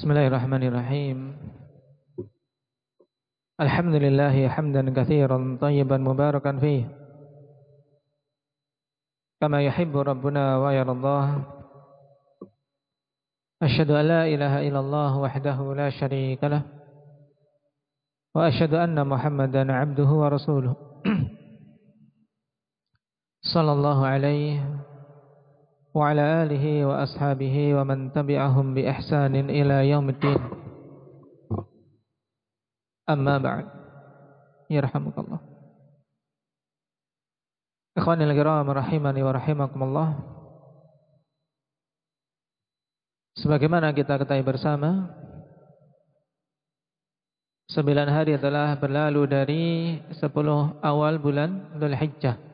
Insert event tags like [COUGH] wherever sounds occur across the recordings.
بسم الله الرحمن الرحيم الحمد لله حمدا كثيرا طيبا مباركا فيه كما يحب ربنا ويرضاه أشهد أن لا إله إلا الله وحده لا شريك له وأشهد أن محمدا عبده ورسوله صلى الله عليه وعلى آله وأصحابه ومن تبعهم بإحسان إلى يوم الدين أما بعد يرحمك الله إخواني الكرام رحمني ورحمكم الله Sebagaimana kita ketahui bersama Sembilan hari telah berlalu dari sepuluh awal bulan Dhul Hijjah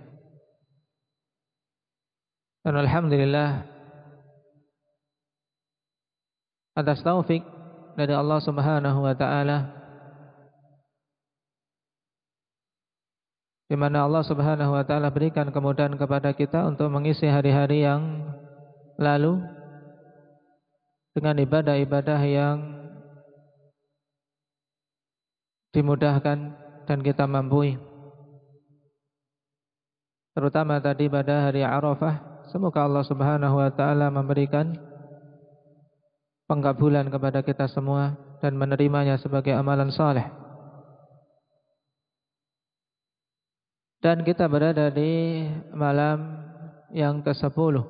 dan Alhamdulillah atas taufik dari Allah Subhanahu wa taala di mana Allah Subhanahu wa taala berikan kemudahan kepada kita untuk mengisi hari-hari yang lalu dengan ibadah-ibadah yang dimudahkan dan kita mampu. Terutama tadi pada hari Arafah Semoga Allah Subhanahu wa taala memberikan pengkabulan kepada kita semua dan menerimanya sebagai amalan saleh. Dan kita berada di malam yang ke-10.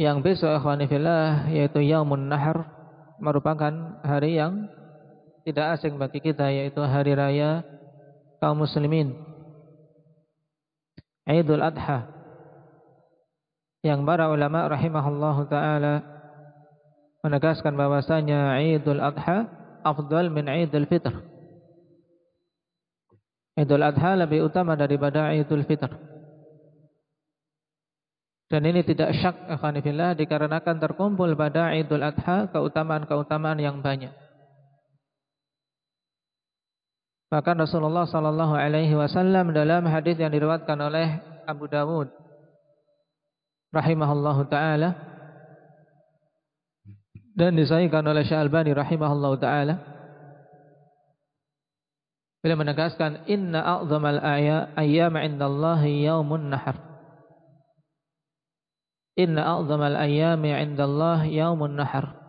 Yang besok fillah yaitu Yaumun Nahar merupakan hari yang tidak asing bagi kita yaitu hari raya kaum muslimin Idul Adha yang para ulama rahimahullahu taala menegaskan bahwasanya Idul Adha afdal min Idul Fitr. Idul Adha lebih utama daripada Idul Fitr. Dan ini tidak syak akanifillah dikarenakan terkumpul pada Idul Adha keutamaan-keutamaan yang banyak. Bahkan Rasulullah sallallahu alaihi wasallam dalam hadis yang diriwayatkan oleh Abu Dawud rahimahullahu taala dan disahihkan oleh Syalbani rahimahullahu taala. Beliau menegaskan inna a'dhamal ayyam 'indallahi yaumun nahar. Inna a'dhamal ayyami 'indallahi yaumun nahar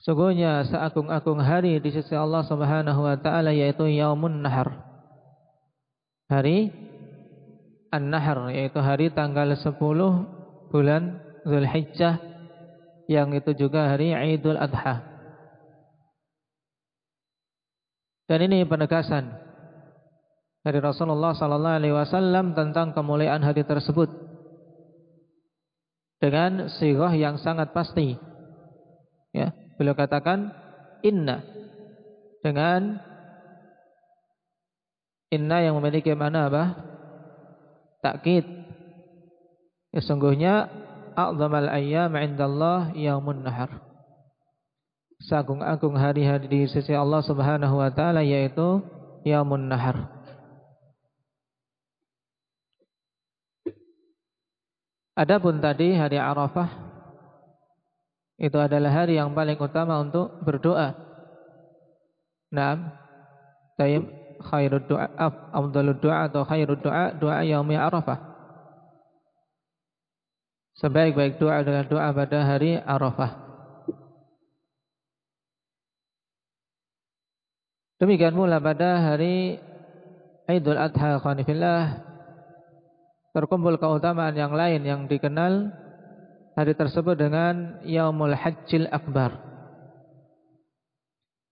Sungguhnya seagung-agung hari di sisi Allah Subhanahu wa taala yaitu Yaumun Nahar. Hari An-Nahr yaitu hari tanggal 10 bulan Zulhijjah yang itu juga hari Idul Adha. Dan ini penegasan dari Rasulullah sallallahu alaihi wasallam tentang kemuliaan hari tersebut dengan sirah yang sangat pasti. Ya, Beliau katakan inna dengan inna yang memiliki mana apa? Takkid. Ya sungguhnya a'zamal ayyam 'indallah yaumun nahar. Sagung-agung hari-hari di sisi Allah Subhanahu wa taala yaitu yaumun nahar. Adapun tadi hari Arafah itu adalah hari yang paling utama untuk berdoa. Naam. Tayyib khairud du'a afdalud du'a atau khairud du'a doa yaumi Arafah. Sebaik-baik doa adalah doa pada hari Arafah. Demikian pula pada hari Idul Adha khanifillah terkumpul keutamaan yang lain yang dikenal hari tersebut dengan Yaumul Hajjil Akbar.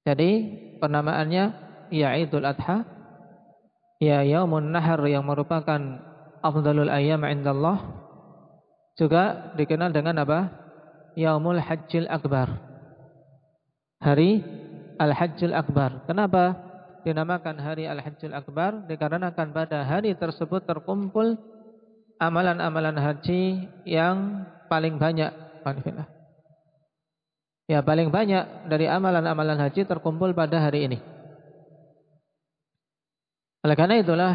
Jadi penamaannya ya Idul Adha, ya Yaumun Nahar yang merupakan afdalul ayyam indallah juga dikenal dengan apa? Yaumul Hajjil Akbar. Hari Al-Hajjil Akbar. Kenapa dinamakan hari Al-Hajjil Akbar? Dikarenakan pada hari tersebut terkumpul amalan-amalan haji yang paling banyak Ya paling banyak dari amalan-amalan haji terkumpul pada hari ini. Oleh karena itulah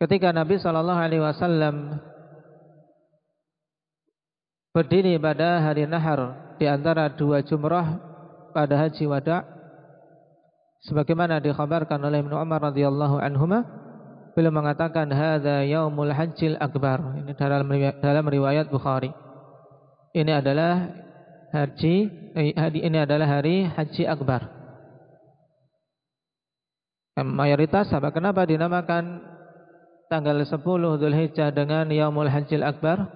ketika Nabi Shallallahu Alaihi Wasallam berdiri pada hari nahar di antara dua jumrah pada haji wada sebagaimana dikhabarkan oleh Ibnu Umar radhiyallahu anhuma beliau mengatakan hadza yaumul hajjil akbar. Ini dalam dalam riwayat Bukhari. Ini adalah haji eh, ini adalah hari haji akbar. Mayoritas apa kenapa dinamakan tanggal 10 Dzulhijjah dengan yaumul hajjil akbar?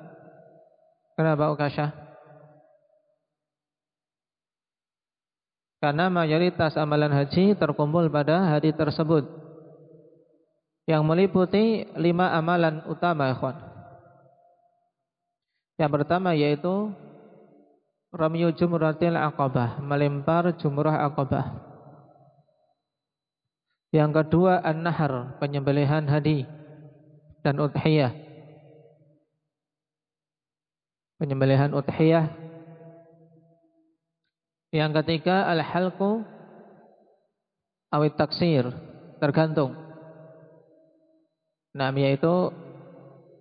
Kenapa Ukasha? Karena mayoritas amalan haji terkumpul pada hari tersebut yang meliputi lima amalan utama, ikhwan. Yang pertama yaitu Ramyu Jumratil Aqabah, melempar jumrah Aqabah. Yang kedua An-Nahar, penyembelihan hadi dan udhiyah penyembelihan udhiyah. Yang ketiga al-halqu awit taksir, tergantung. Nah, yaitu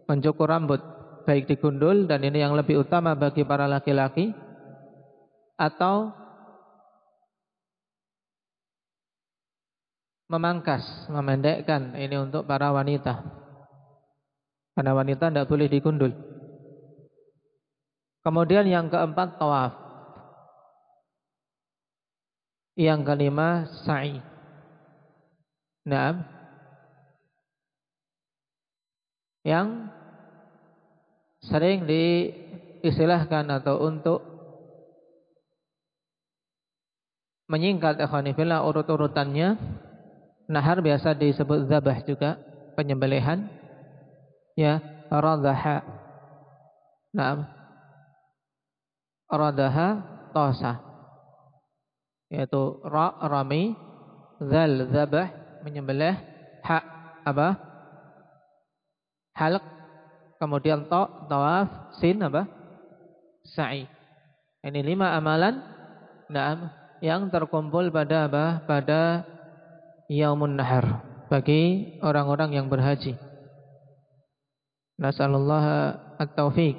mencukur rambut, baik digundul dan ini yang lebih utama bagi para laki-laki atau memangkas, memendekkan ini untuk para wanita. Karena wanita tidak boleh digundul. Kemudian yang keempat tawaf. Yang kelima sa'i. Nah, yang sering diistilahkan atau untuk menyingkat ikhwanifillah urut-urutannya. Nahar biasa disebut zabah juga penyembelihan. Ya radhaha nah radaha tosa yaitu ra rami zal zabah menyembelih ha apa halq kemudian to tawaf sin apa? Sa'i. Ini lima amalan. Naam. Yang terkumpul pada apa? Pada yaumun nahar. Bagi orang-orang yang berhaji. Nasallallahu at-taufiq.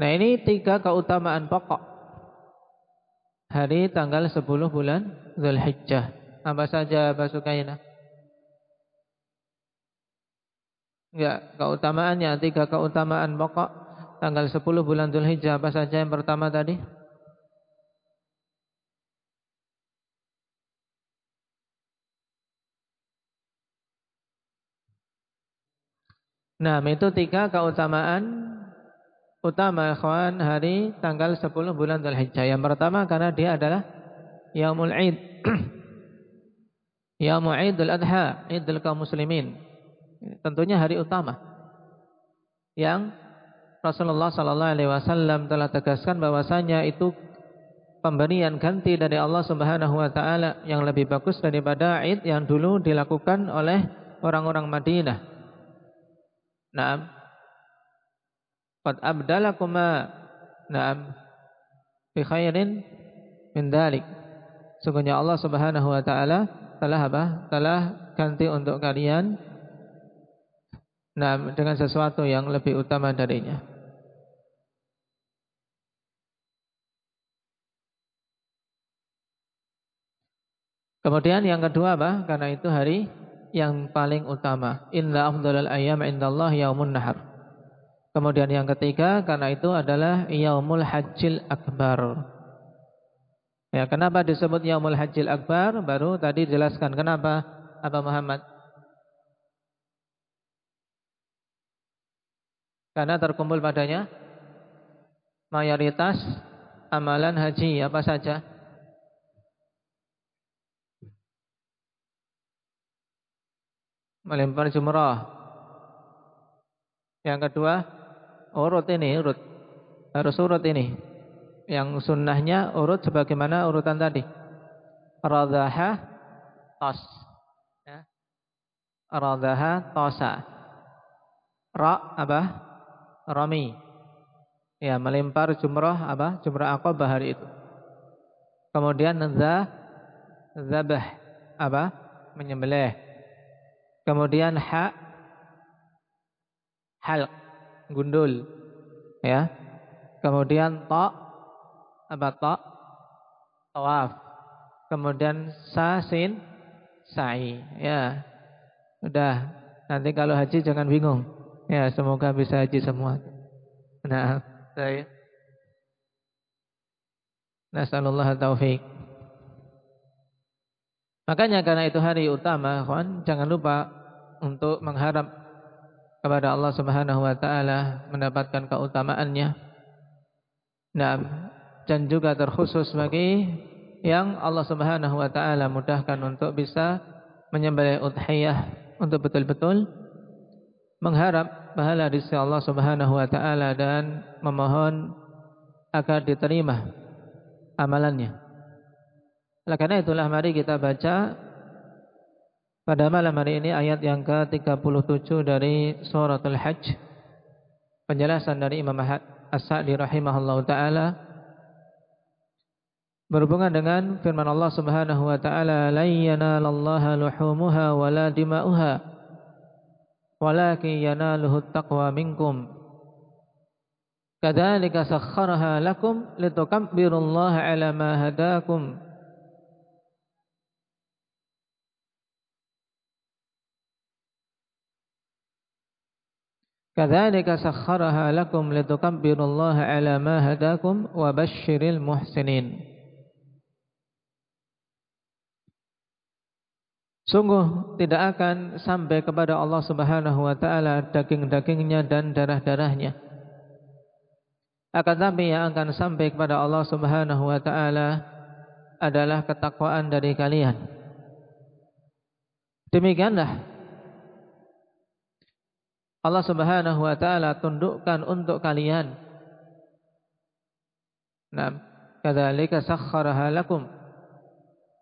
Nah ini tiga keutamaan pokok. Hari tanggal 10 bulan Zulhijjah. Apa saja Pak Sukaina? Enggak, keutamaannya tiga keutamaan pokok tanggal 10 bulan Zulhijjah apa saja yang pertama tadi? Nah, itu tiga keutamaan utama ikhwan hari tanggal 10 bulan Dzulhijjah. Yang pertama karena dia adalah Yaumul Id. [CLEARS THROAT] Yaumul Idul Adha, Idul kaum muslimin. Tentunya hari utama. Yang Rasulullah sallallahu alaihi wasallam telah tegaskan bahwasanya itu pemberian ganti dari Allah Subhanahu wa taala yang lebih bagus daripada Id yang dulu dilakukan oleh orang-orang Madinah. Nah, qad abdalakuma na'am bi khairin min dalik. Sungguhnya Allah Subhanahu wa taala telah apa? Telah ganti untuk kalian nah dengan sesuatu yang lebih utama darinya. Kemudian yang kedua apa? Karena itu hari yang paling utama. Inna afdhalal ayyam indallah yaumun nahar. Kemudian yang ketiga karena itu adalah Yaumul Hajjil Akbar. Ya, kenapa disebut Yaumul Hajjil Akbar? Baru tadi jelaskan kenapa Apa Muhammad? Karena terkumpul padanya mayoritas amalan haji apa saja? Melempar jumrah. Yang kedua, urut ini urut harus urut ini yang sunnahnya urut sebagaimana urutan tadi radhaha tos ya. tosa ra apa rami ya melempar jumrah apa jumrah aqabah hari itu kemudian za zabah apa menyembelih kemudian ha halq gundul. Ya. Kemudian ta apa ta? Tawaf. Kemudian sa sin sa'i. Ya. Udah. Nanti kalau haji jangan bingung. Ya, semoga bisa haji semua. Nah, saya Nasallallahu taufik. Makanya karena itu hari utama, kawan, jangan lupa untuk mengharap kepada Allah Subhanahu wa taala mendapatkan keutamaannya. Nah, dan juga terkhusus bagi yang Allah Subhanahu wa taala mudahkan untuk bisa menyembelih udhiyah untuk betul-betul mengharap pahala di sisi Allah Subhanahu wa taala dan memohon agar diterima amalannya. Oleh karena itulah mari kita baca pada malam hari ini ayat yang ke-37 dari suratul Hajj. Penjelasan dari Imam As-Sa'di rahimahullah taala berhubungan dengan firman Allah Subhanahu wa taala la yanalallaha luhumuha wala dima'uha walakin yanaluhu taqwa minkum Kadzalika sakhkharaha lakum litukabbirullaha ala ma hadakum. Kadzalika sakhkharaha lakum litukabbirullaha ala ma hadakum wa basyiril muhsinin. Sungguh tidak akan sampai kepada Allah Subhanahu wa taala daging-dagingnya dan darah-darahnya akan tapi yang akan sampai kepada Allah Subhanahu wa taala adalah ketakwaan dari kalian. Demikianlah Allah Subhanahu wa taala tundukkan untuk kalian. Nah, kadzalika sakhkharaha lakum.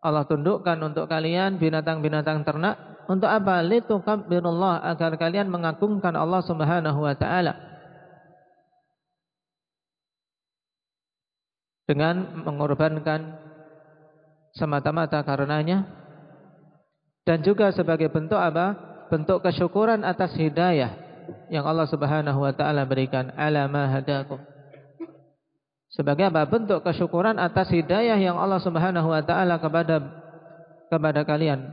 Allah tundukkan untuk kalian binatang-binatang ternak untuk apa? Litukabbirullah agar kalian mengagungkan Allah Subhanahu wa taala. dengan mengorbankan semata-mata karenanya dan juga sebagai bentuk apa? Bentuk kesyukuran atas hidayah yang Allah Subhanahu wa taala berikan ala ma hadakum. Sebagai apa? Bentuk kesyukuran atas hidayah yang Allah Subhanahu wa taala kepada kepada kalian.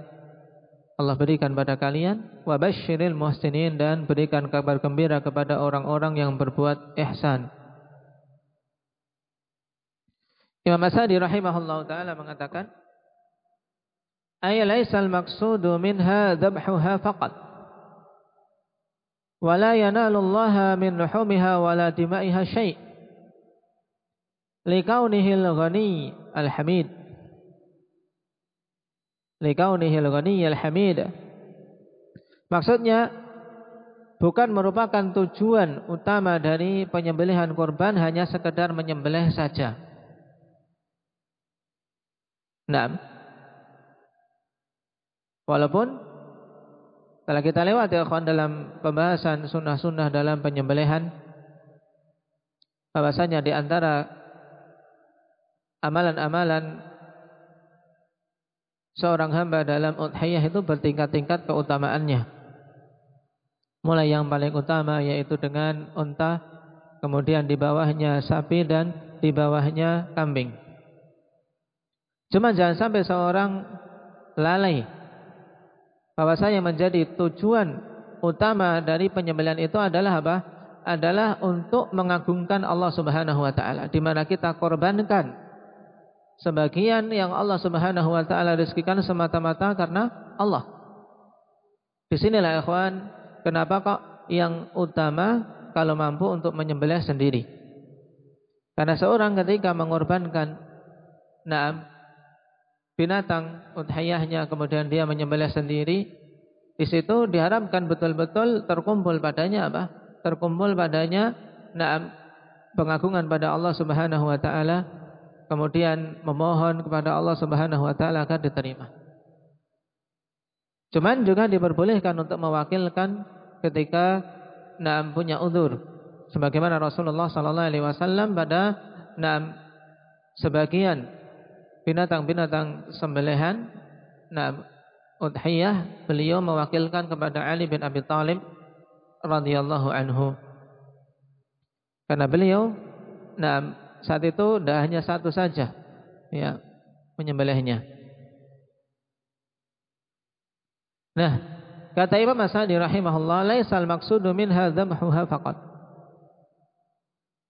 Allah berikan pada kalian wa basyiril muhsinin dan berikan kabar gembira kepada orang-orang yang berbuat ihsan. Imam Asadi rahimahullah taala mengatakan ay laisal maqsudu minha dhabhuha faqat wala yanalu Allah min luhumiha wala dima'iha syai' likaunihi al-ghani al-hamid. Likaunihi al-ghani al-hamid. Maksudnya bukan merupakan tujuan utama dari penyembelihan kurban hanya sekedar menyembelih saja. Nah, walaupun kalau kita lewat ya kawan dalam pembahasan sunnah-sunnah dalam penyembelihan, bahwasanya di antara amalan-amalan seorang hamba dalam udhiyah itu bertingkat-tingkat keutamaannya. Mulai yang paling utama yaitu dengan unta, kemudian di bawahnya sapi dan di bawahnya kambing. Cuma jangan sampai seorang lalai bahwa saya menjadi tujuan utama dari penyembelihan itu adalah apa? Adalah untuk mengagungkan Allah Subhanahu wa taala di mana kita korbankan sebagian yang Allah Subhanahu wa taala rezekikan semata-mata karena Allah. Di sinilah ikhwan, kenapa kok yang utama kalau mampu untuk menyembelih sendiri? Karena seorang ketika mengorbankan nah binatang udhiyahnya kemudian dia menyembelih sendiri di situ diharapkan betul-betul terkumpul padanya apa terkumpul padanya naam pengagungan pada Allah Subhanahu wa taala kemudian memohon kepada Allah Subhanahu wa taala agar diterima. Cuman juga diperbolehkan untuk mewakilkan ketika naam punya uzur. Sebagaimana Rasulullah sallallahu alaihi wasallam pada naam sebagian binatang-binatang sembelihan nah udhiyah beliau mewakilkan kepada Ali bin Abi Thalib radhiyallahu anhu. Karena beliau nah saat itu tidak hanya satu saja ya menyembelihnya. Nah, kata Imam Asadi rahimahullah, "Laisal maqsudu minha dhamhuha faqat."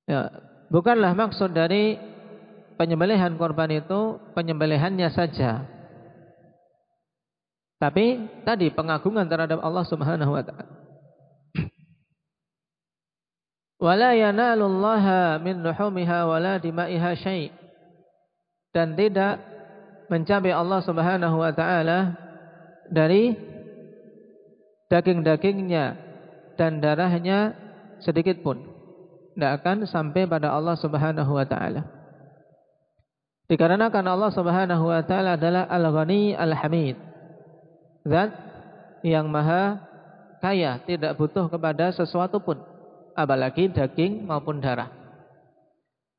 Ya, bukanlah maksud dari penyembelihan korban itu penyembelihannya saja. Tapi tadi pengagungan terhadap Allah Subhanahu wa taala. Wala yanalullaha min wala dima'iha syai' dan tidak mencapai Allah Subhanahu wa taala dari daging-dagingnya dan darahnya sedikit pun tidak akan sampai pada Allah Subhanahu wa taala. Dikarenakan Allah Subhanahu wa taala adalah Al-Ghani Al-Hamid. Zat yang maha kaya, tidak butuh kepada sesuatu pun, apalagi daging maupun darah.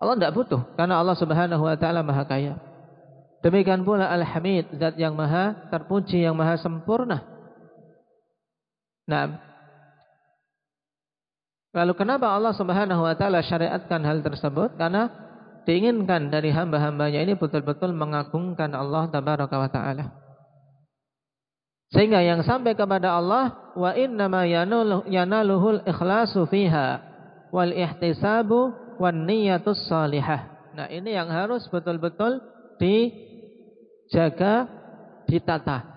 Allah tidak butuh karena Allah Subhanahu wa taala maha kaya. Demikian pula Al-Hamid, zat yang maha terpuji, yang maha sempurna. Nah, lalu kenapa Allah Subhanahu wa taala syariatkan hal tersebut? Karena diinginkan dari hamba-hambanya ini betul-betul mengagungkan Allah tabaraka wa taala. Sehingga yang sampai kepada Allah wa innama yanaluhul ikhlasu fiha wal ihtisabu wan niyatus salihah. Nah, ini yang harus betul-betul dijaga, ditata.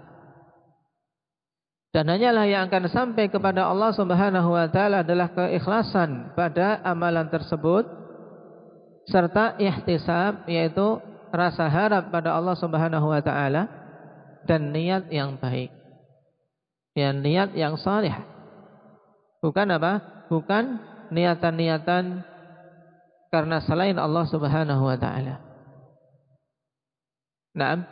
Dan hanyalah yang akan sampai kepada Allah Subhanahu wa taala adalah keikhlasan pada amalan tersebut serta ihtisab yaitu rasa harap pada Allah Subhanahu wa taala dan niat yang baik. Ya niat yang salih. Bukan apa? Bukan niatan-niatan karena selain Allah Subhanahu wa taala. Naam.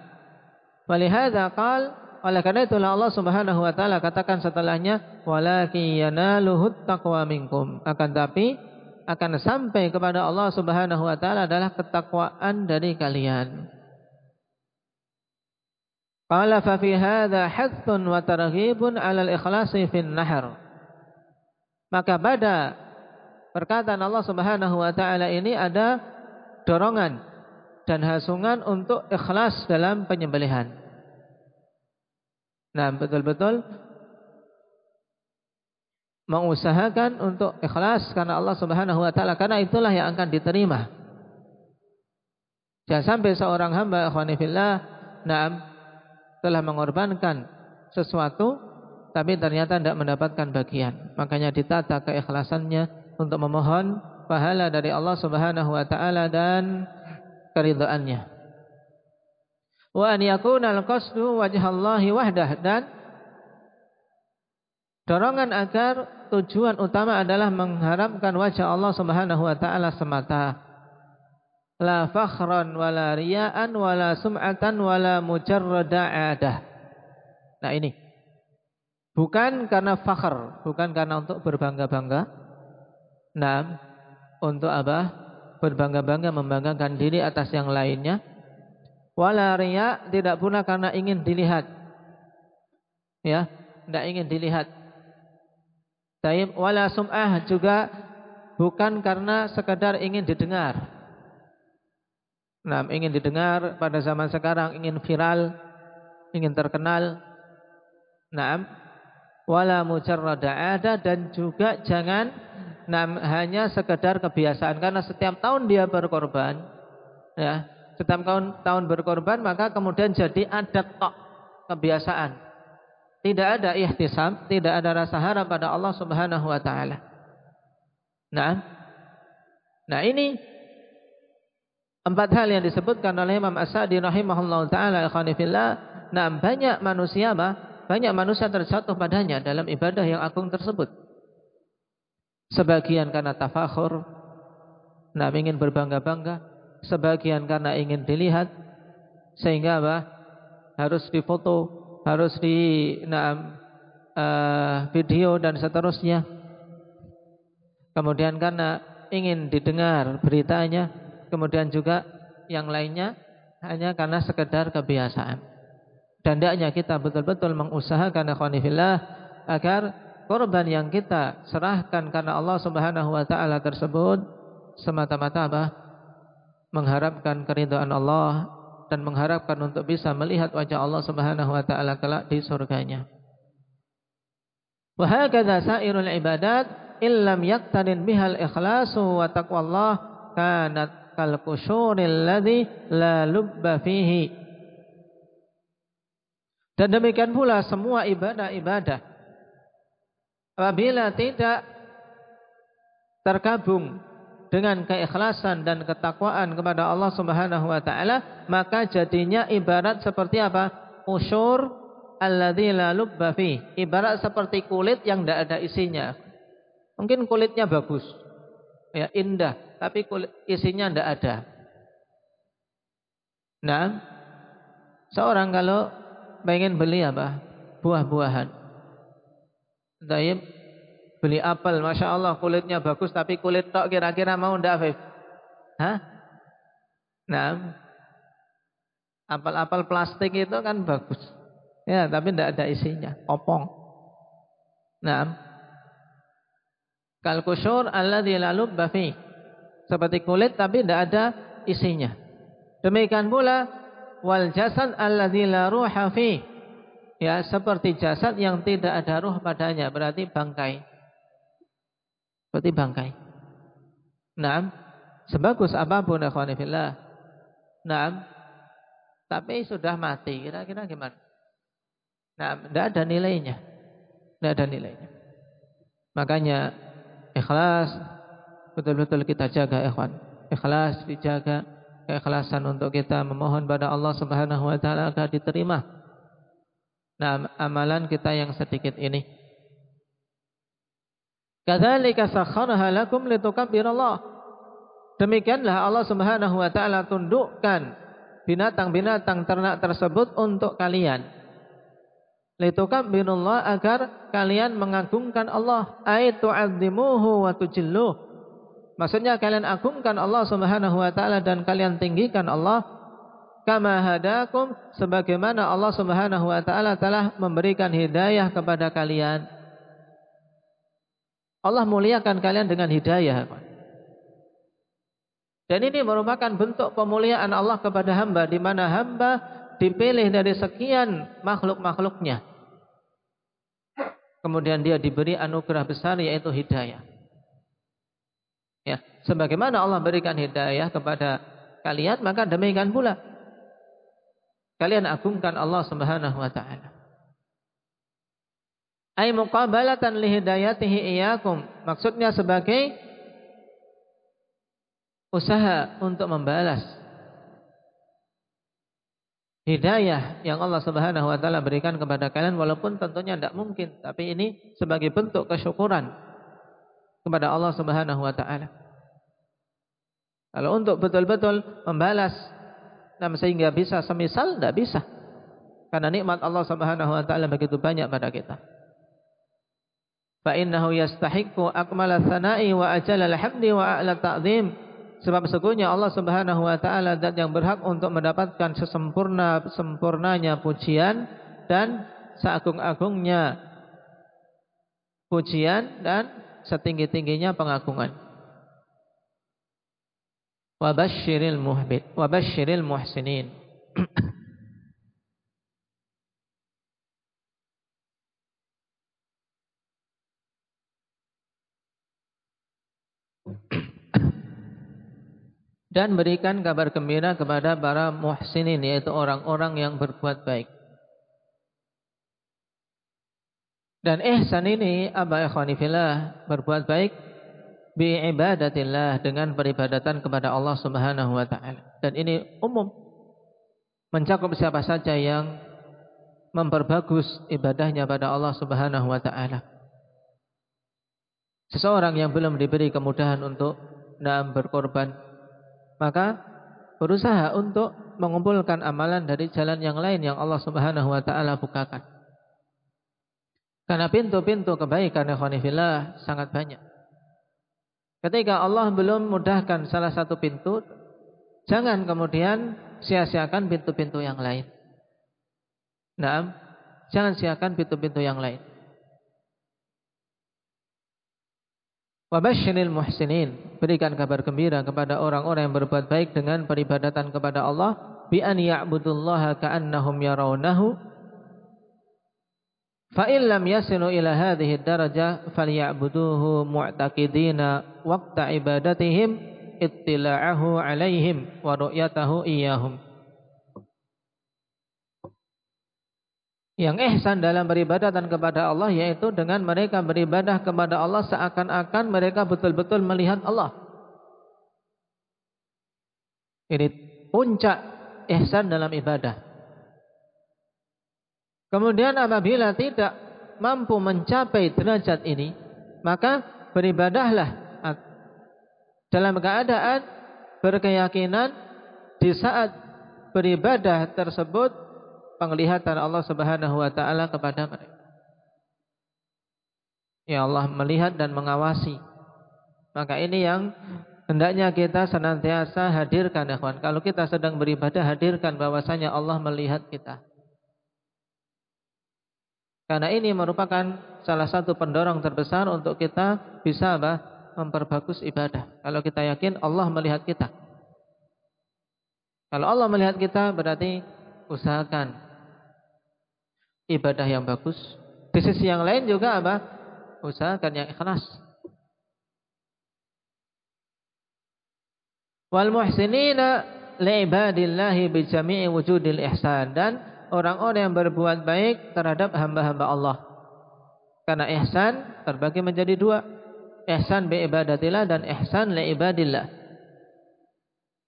Walihada qala oleh karena itulah Allah Subhanahu wa taala katakan setelahnya walakin yanaluhut taqwa minkum. Akan tapi akan sampai kepada Allah Subhanahu wa taala adalah ketakwaan dari kalian. Qala fa fi hadza hathun wa targhibun 'ala al-ikhlasi fin nahr. Maka pada perkataan Allah Subhanahu wa taala ini ada dorongan dan hasungan untuk ikhlas dalam penyembelihan. Nah, betul-betul mengusahakan untuk ikhlas karena Allah Subhanahu wa taala karena itulah yang akan diterima. Jangan sampai seorang hamba ikhwanifillah na'am telah mengorbankan sesuatu tapi ternyata tidak mendapatkan bagian. Makanya ditata keikhlasannya untuk memohon pahala dari Allah Subhanahu wa taala dan keridhaannya wa an yakuna al-qasdu wajhallahi wahdah dan dorongan agar tujuan utama adalah mengharapkan wajah Allah Subhanahu wa taala semata. La fakhran wala riya'an wala sum'atan wala mujarrada adah. Nah ini. Bukan karena fakhr, bukan karena untuk berbangga-bangga. Nah, untuk apa? Berbangga-bangga membanggakan diri atas yang lainnya wala riya tidak pula karena ingin dilihat. Ya, tidak ingin dilihat. Taib wala sum'ah juga bukan karena sekadar ingin didengar. Nah, ingin didengar pada zaman sekarang ingin viral, ingin terkenal. Naam, wala mujarrada ada dan juga jangan nah, hanya sekedar kebiasaan karena setiap tahun dia berkorban ya setiap tahun, tahun berkorban maka kemudian jadi adat tok kebiasaan. Tidak ada ihtisam, tidak ada rasa harap pada Allah Subhanahu wa taala. Nah, nah ini empat hal yang disebutkan oleh Imam As-Sa'di rahimahullah taala ikhwanifillah. Nah, banyak manusia bah, banyak manusia terjatuh padanya dalam ibadah yang agung tersebut. Sebagian karena tafakhur, nah ingin berbangga-bangga, sebagian karena ingin dilihat sehingga apa harus difoto harus di nah, uh, video dan seterusnya kemudian karena ingin didengar beritanya kemudian juga yang lainnya hanya karena sekedar kebiasaan dan hendaknya kita betul-betul mengusahakan akhwanifillah agar korban yang kita serahkan karena Allah Subhanahu wa taala tersebut semata-mata apa? Mengharapkan keridhaan Allah dan mengharapkan untuk bisa melihat wajah Allah Subhanahu wa taala kelak di surganya. Wa hakadha sairul ibadat illam yaktarin bihal ikhlasu wa taqwallah kanat kal kusyuril ladzi la lubba fihi. Dan demikian pula semua ibadah-ibadah apabila tidak tergabung dengan keikhlasan dan ketakwaan kepada Allah Subhanahu wa taala, maka jadinya ibarat seperti apa? Usyur alladzi la lubba fi. Ibarat seperti kulit yang tidak ada isinya. Mungkin kulitnya bagus. Ya, indah, tapi kulit isinya tidak ada. Nah, seorang kalau pengen beli apa? Buah-buahan. Taib Beli apel, Masya Allah kulitnya bagus tapi kulit tok kira-kira mau ndak Afif? Hah? Nah, apel-apel plastik itu kan bagus. Ya, tapi ndak ada isinya, kopong. Nah, kalkusur alladzi la lubba fi. Seperti kulit tapi ndak ada isinya. Demikian pula wal jasad alladzi la ruha fi. Ya, seperti jasad yang tidak ada ruh padanya, berarti bangkai. Seperti bangkai. Nah, sebagus apa pun ikhwanifillah. Nah, tapi sudah mati. Kira-kira gimana? Nah, tidak ada nilainya. Tidak ada nilainya. Makanya ikhlas betul-betul kita jaga ikhwan. Ikhlas dijaga, keikhlasan untuk kita memohon pada Allah Subhanahu wa taala agar diterima. Nah, amalan kita yang sedikit ini. Kadzalika sakhkharaha lakum litukabbirallah. Demikianlah Allah Subhanahu wa taala tundukkan binatang-binatang ternak tersebut untuk kalian. Litukabbirullah agar kalian mengagungkan Allah, ay tu'azzimuhu wa tujilluh. Maksudnya kalian agungkan Allah Subhanahu wa taala dan kalian tinggikan Allah kama hadakum sebagaimana Allah Subhanahu wa taala telah memberikan hidayah kepada kalian. Allah muliakan kalian dengan hidayah. Dan ini merupakan bentuk pemuliaan Allah kepada hamba di mana hamba dipilih dari sekian makhluk-makhluknya. Kemudian dia diberi anugerah besar yaitu hidayah. Ya, sebagaimana Allah berikan hidayah kepada kalian, maka demikian pula. Kalian agungkan Allah Subhanahu wa taala. Ay muqabalatan li hidayatihi iyyakum. Maksudnya sebagai usaha untuk membalas hidayah yang Allah Subhanahu wa taala berikan kepada kalian walaupun tentunya tidak mungkin tapi ini sebagai bentuk kesyukuran kepada Allah Subhanahu wa taala. Kalau untuk betul-betul membalas dan sehingga bisa semisal tidak bisa. Karena nikmat Allah Subhanahu wa taala begitu banyak pada kita. Fa innahu yastahiqqu akmala tsana'i wa ajala alhamdi wa a'la ta'zim. Sebab sesungguhnya Allah Subhanahu wa taala zat yang berhak untuk mendapatkan sesempurna sempurnanya pujian dan seagung-agungnya pujian dan setinggi-tingginya pengagungan. Wa basyiril muhbit wa basyiril muhsinin. dan berikan kabar gembira kepada para muhsinin yaitu orang-orang yang berbuat baik. Dan ihsan ini aba ikhwanifillah berbuat baik bi ibadatillah dengan peribadatan kepada Allah Subhanahu wa taala. Dan ini umum mencakup siapa saja yang memperbagus ibadahnya pada Allah Subhanahu wa taala. Seseorang yang belum diberi kemudahan untuk nam berkorban maka berusaha untuk mengumpulkan amalan dari jalan yang lain yang Allah Subhanahu wa taala bukakan. Karena pintu-pintu kebaikan ikhwanillah sangat banyak. Ketika Allah belum mudahkan salah satu pintu, jangan kemudian sia-siakan pintu-pintu yang lain. Nah, jangan siakan pintu-pintu yang lain. Wabashiril muhsinin. Berikan kabar gembira kepada orang-orang yang berbuat baik dengan peribadatan kepada Allah. Bi an ya'budullaha ka'annahum yarawnahu. Fa'in lam yasilu ila hadhihi daraja falya'buduhu mu'taqidina waqta ibadatihim ittila'ahu alaihim wa ru'yatahu iyahum. Yang ihsan dalam beribadatan kepada Allah yaitu dengan mereka beribadah kepada Allah seakan-akan mereka betul-betul melihat Allah. Ini puncak ihsan dalam ibadah. Kemudian apabila tidak mampu mencapai derajat ini, maka beribadahlah dalam keadaan berkeyakinan di saat beribadah tersebut penglihatan Allah Subhanahu wa taala kepada mereka. Ya Allah melihat dan mengawasi. Maka ini yang hendaknya kita senantiasa hadirkan kawan. Kalau kita sedang beribadah hadirkan bahwasanya Allah melihat kita. Karena ini merupakan salah satu pendorong terbesar untuk kita bisa apa? memperbagus ibadah. Kalau kita yakin Allah melihat kita. Kalau Allah melihat kita berarti usahakan ibadah yang bagus. Di sisi yang lain juga apa? Usahakan yang ikhlas. Wal muhsinina li'ibadillahi bi jami'i wujudil ihsan dan orang-orang yang berbuat baik terhadap hamba-hamba Allah. Karena ihsan terbagi menjadi dua. Ihsan bi ibadatillah dan ihsan li ibadillah.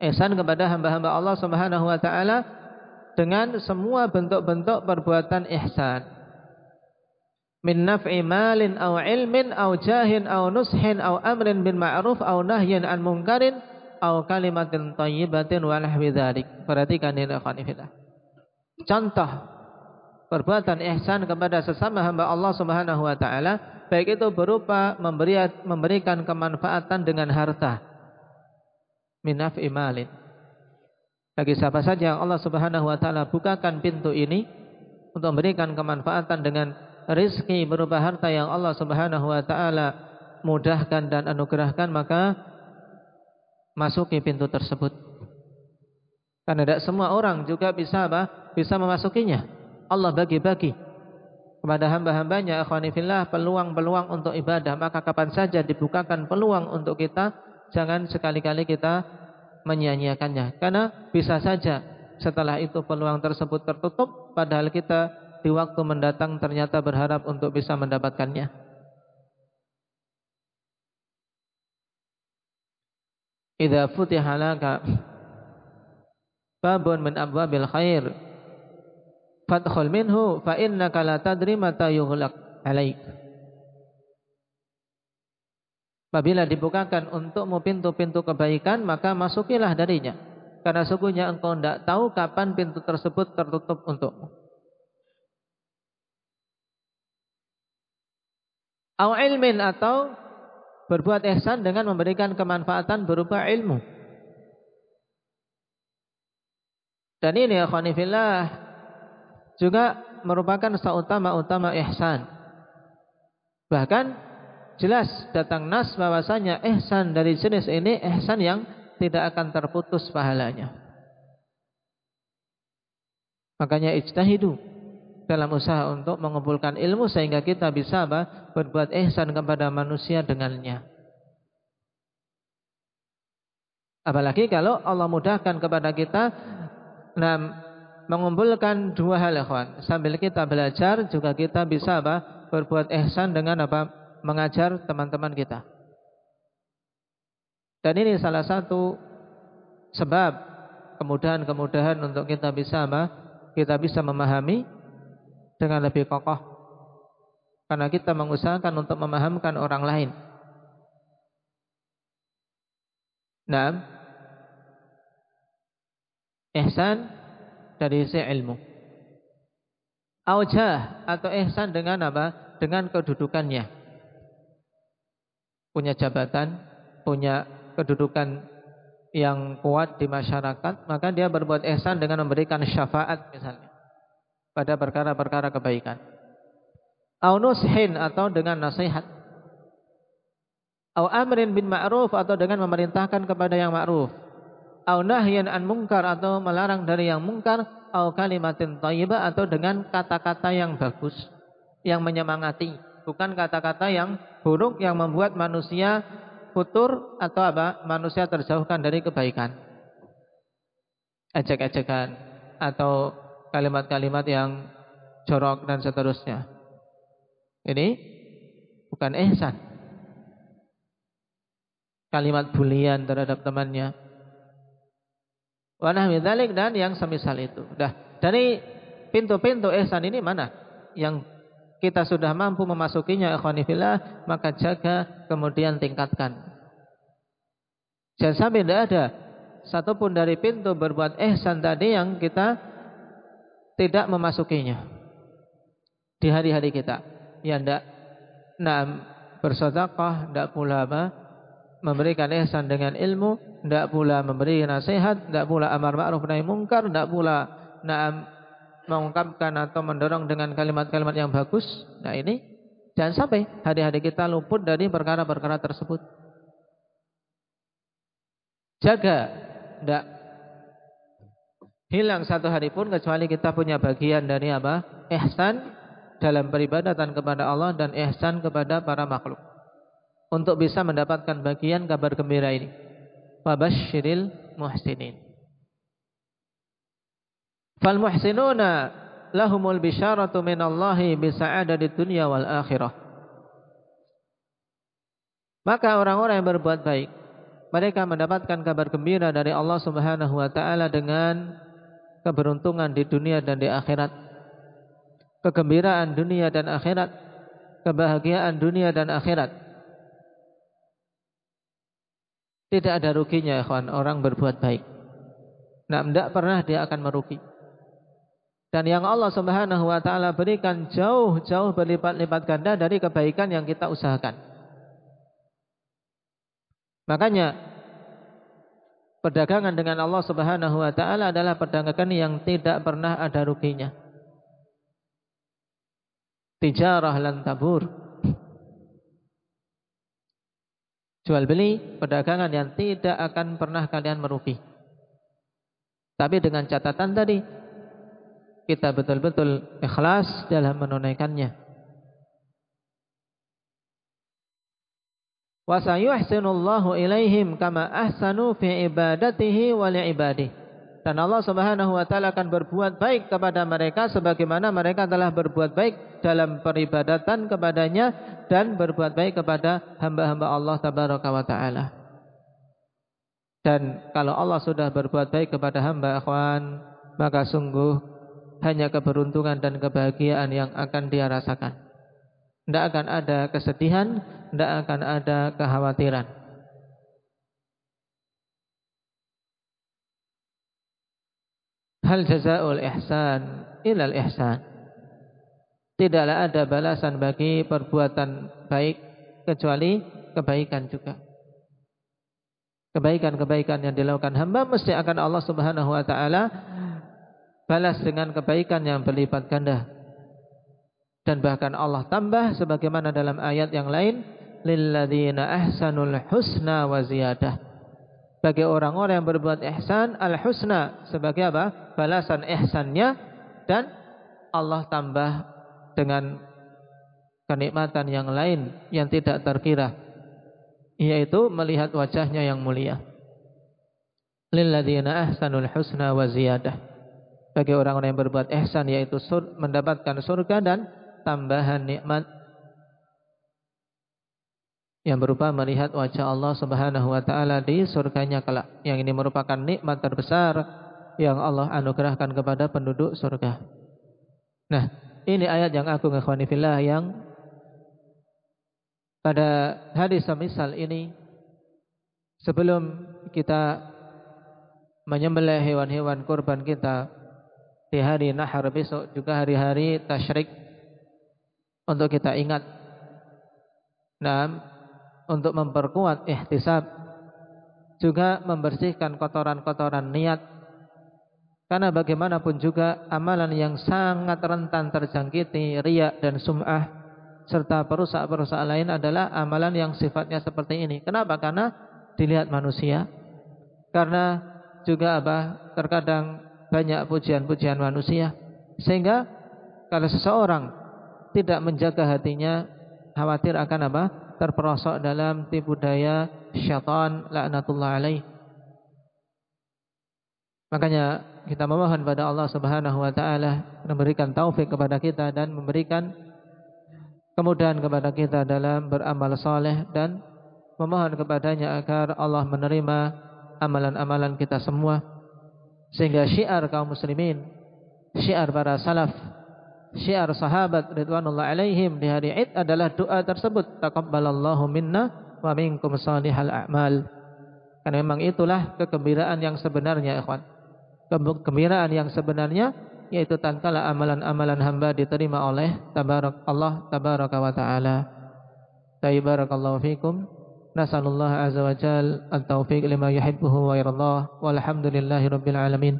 Ihsan kepada hamba-hamba Allah Subhanahu wa taala dengan semua bentuk-bentuk perbuatan ihsan. Min naf'i malin aw ilmin aw jahin aw nushin aw amrin bin ma'ruf aw nahyin an munkarin aw kalimatin thayyibatin wa nahwi. Perhatikan ini khanifillah. Contoh perbuatan ihsan kepada sesama hamba Allah Subhanahu wa taala baik itu berupa memberi, memberikan kemanfaatan dengan harta min naf'i malin bagi siapa saja yang Allah Subhanahu wa taala bukakan pintu ini untuk memberikan kemanfaatan dengan rizki berupa harta yang Allah Subhanahu wa taala mudahkan dan anugerahkan maka masuki pintu tersebut. Karena tidak semua orang juga bisa apa? Bisa memasukinya. Allah bagi-bagi kepada hamba-hambanya akhwanifillah peluang-peluang untuk ibadah maka kapan saja dibukakan peluang untuk kita jangan sekali-kali kita menyia-nyiakannya. Karena bisa saja setelah itu peluang tersebut tertutup padahal kita di waktu mendatang ternyata berharap untuk bisa mendapatkannya. Idza futiha laka babun min abwabil khair fadkhul minhu fa innaka la tadri mata yughlaq alaik. Apabila dibukakan untukmu pintu-pintu kebaikan, maka masukilah darinya. Karena sungguhnya engkau tidak tahu kapan pintu tersebut tertutup untukmu. Au ilmin atau berbuat ihsan dengan memberikan kemanfaatan berupa ilmu. Dan ini ya juga merupakan seutama-utama ihsan. Bahkan jelas datang nas bahwasanya ihsan dari jenis ini ihsan yang tidak akan terputus pahalanya. Makanya ijtahidu dalam usaha untuk mengumpulkan ilmu sehingga kita bisa berbuat ihsan kepada manusia dengannya. Apalagi kalau Allah mudahkan kepada kita mengumpulkan dua hal ikhwan. Sambil kita belajar juga kita bisa apa? berbuat ihsan dengan apa? mengajar teman-teman kita. Dan ini salah satu sebab kemudahan-kemudahan untuk kita bisa apa? Kita bisa memahami dengan lebih kokoh. Karena kita mengusahakan untuk memahamkan orang lain. Nah, ihsan dari isi ilmu. Aujah atau ihsan dengan apa? Dengan kedudukannya punya jabatan, punya kedudukan yang kuat di masyarakat, maka dia berbuat ihsan dengan memberikan syafaat misalnya pada perkara-perkara kebaikan. Au nushin atau dengan nasihat. Au amrin bin ma'ruf atau dengan memerintahkan kepada yang ma'ruf. Au nahyan an mungkar atau melarang dari yang mungkar. Au kalimatin thayyibah atau dengan kata-kata yang bagus. Yang menyemangati. Bukan kata-kata yang buruk yang membuat manusia futur atau apa? Manusia terjauhkan dari kebaikan. Ejek-ejekan atau kalimat-kalimat yang jorok dan seterusnya. Ini bukan ihsan kalimat bulian terhadap temannya. Wanah midalik dan yang semisal itu. Dah dari pintu-pintu ihsan ini mana yang kita sudah mampu memasukinya ikhwanifillah maka jaga kemudian tingkatkan. Jangan sampai tidak ada satupun dari pintu berbuat ihsan tadi yang kita tidak memasukinya di hari-hari kita. Ya ndak nah bersedekah, ndak pula apa? Memberikan ihsan dengan ilmu, tidak pula memberi nasihat, tidak pula amar ma'ruf nahi mungkar, tidak pula na'am mengungkapkan atau mendorong dengan kalimat-kalimat yang bagus. Nah ini jangan sampai hari-hari kita luput dari perkara-perkara tersebut. Jaga tidak hilang satu hari pun kecuali kita punya bagian dari apa? Ihsan dalam peribadatan kepada Allah dan ihsan kepada para makhluk untuk bisa mendapatkan bagian kabar gembira ini. Fabashiril muhsinin. Fal muhsinuna lahumul bisyaratu minallahi di dunya wal akhirah. Maka orang-orang yang berbuat baik mereka mendapatkan kabar gembira dari Allah Subhanahu wa taala dengan keberuntungan di dunia dan di akhirat. Kegembiraan dunia dan akhirat, kebahagiaan dunia dan akhirat. Tidak ada ruginya ikhwan orang berbuat baik. Nah, tidak pernah dia akan merugi. Dan yang Allah Subhanahu wa taala berikan jauh-jauh berlipat-lipat ganda dari kebaikan yang kita usahakan. Makanya perdagangan dengan Allah Subhanahu wa taala adalah perdagangan yang tidak pernah ada ruginya. Tijarah lan tabur. Jual beli perdagangan yang tidak akan pernah kalian merugi. Tapi dengan catatan tadi kita betul-betul ikhlas dalam menunaikannya. Wa sayuhsinullahu ilaihim kama ahsanu fi ibadatihi wa li'ibadihi. Dan Allah Subhanahu wa taala akan berbuat baik kepada mereka sebagaimana mereka telah berbuat baik dalam peribadatan kepadanya dan berbuat baik kepada hamba-hamba Allah tabaraka wa taala. Dan kalau Allah sudah berbuat baik kepada hamba akhwan, maka sungguh hanya keberuntungan dan kebahagiaan yang akan dia rasakan. Tidak akan ada kesedihan, tidak akan ada kekhawatiran. Hal jazaul ihsan ilal ihsan. Tidaklah ada balasan bagi perbuatan baik kecuali kebaikan juga. Kebaikan-kebaikan yang dilakukan hamba mesti akan Allah Subhanahu wa taala balas dengan kebaikan yang berlipat ganda. Dan bahkan Allah tambah sebagaimana dalam ayat yang lain lilladzina ahsanul husna wa ziyadah bagi orang-orang yang berbuat ihsan al-husna sebagai apa? balasan ihsannya dan Allah tambah dengan kenikmatan yang lain yang tidak terkira yaitu melihat wajahnya yang mulia lilladzina ahsanul husna wa ziyadah bagi orang-orang yang berbuat ihsan yaitu mendapatkan surga dan tambahan nikmat yang berupa melihat wajah Allah Subhanahu wa taala di surganya kelak. Yang ini merupakan nikmat terbesar yang Allah anugerahkan kepada penduduk surga. Nah, ini ayat yang agung ikhwani fillah yang pada hadis semisal ini sebelum kita menyembelih hewan-hewan kurban kita di hari nahar besok juga hari-hari tasyrik untuk kita ingat Nah, untuk memperkuat ihtisab juga membersihkan kotoran-kotoran niat karena bagaimanapun juga amalan yang sangat rentan terjangkiti riak dan sum'ah serta perusahaan-perusahaan lain adalah amalan yang sifatnya seperti ini. Kenapa? Karena dilihat manusia. Karena juga apa? Terkadang banyak pujian-pujian manusia. Sehingga kalau seseorang tidak menjaga hatinya, khawatir akan apa? Terperosok dalam tipu daya syaitan laknatullah alaih. Makanya kita memohon pada Allah Subhanahu wa taala memberikan taufik kepada kita dan memberikan kemudahan kepada kita dalam beramal saleh dan memohon kepadanya agar Allah menerima amalan-amalan kita semua sehingga syiar kaum muslimin syiar para salaf syiar sahabat ridwanullah alaihim di hari Id adalah doa tersebut taqabbalallahu minna wa minkum salihal a'mal karena memang itulah kegembiraan yang sebenarnya ikhwan kegembiraan yang sebenarnya yaitu tatkala amalan-amalan hamba diterima oleh tabarak Allah tabaraka wa taala. Taibarakallahu fikum. Nasallallahu azza wa jal at-taufiq lima yuhibbuhu wa yardah. Walhamdulillahi rabbil alamin.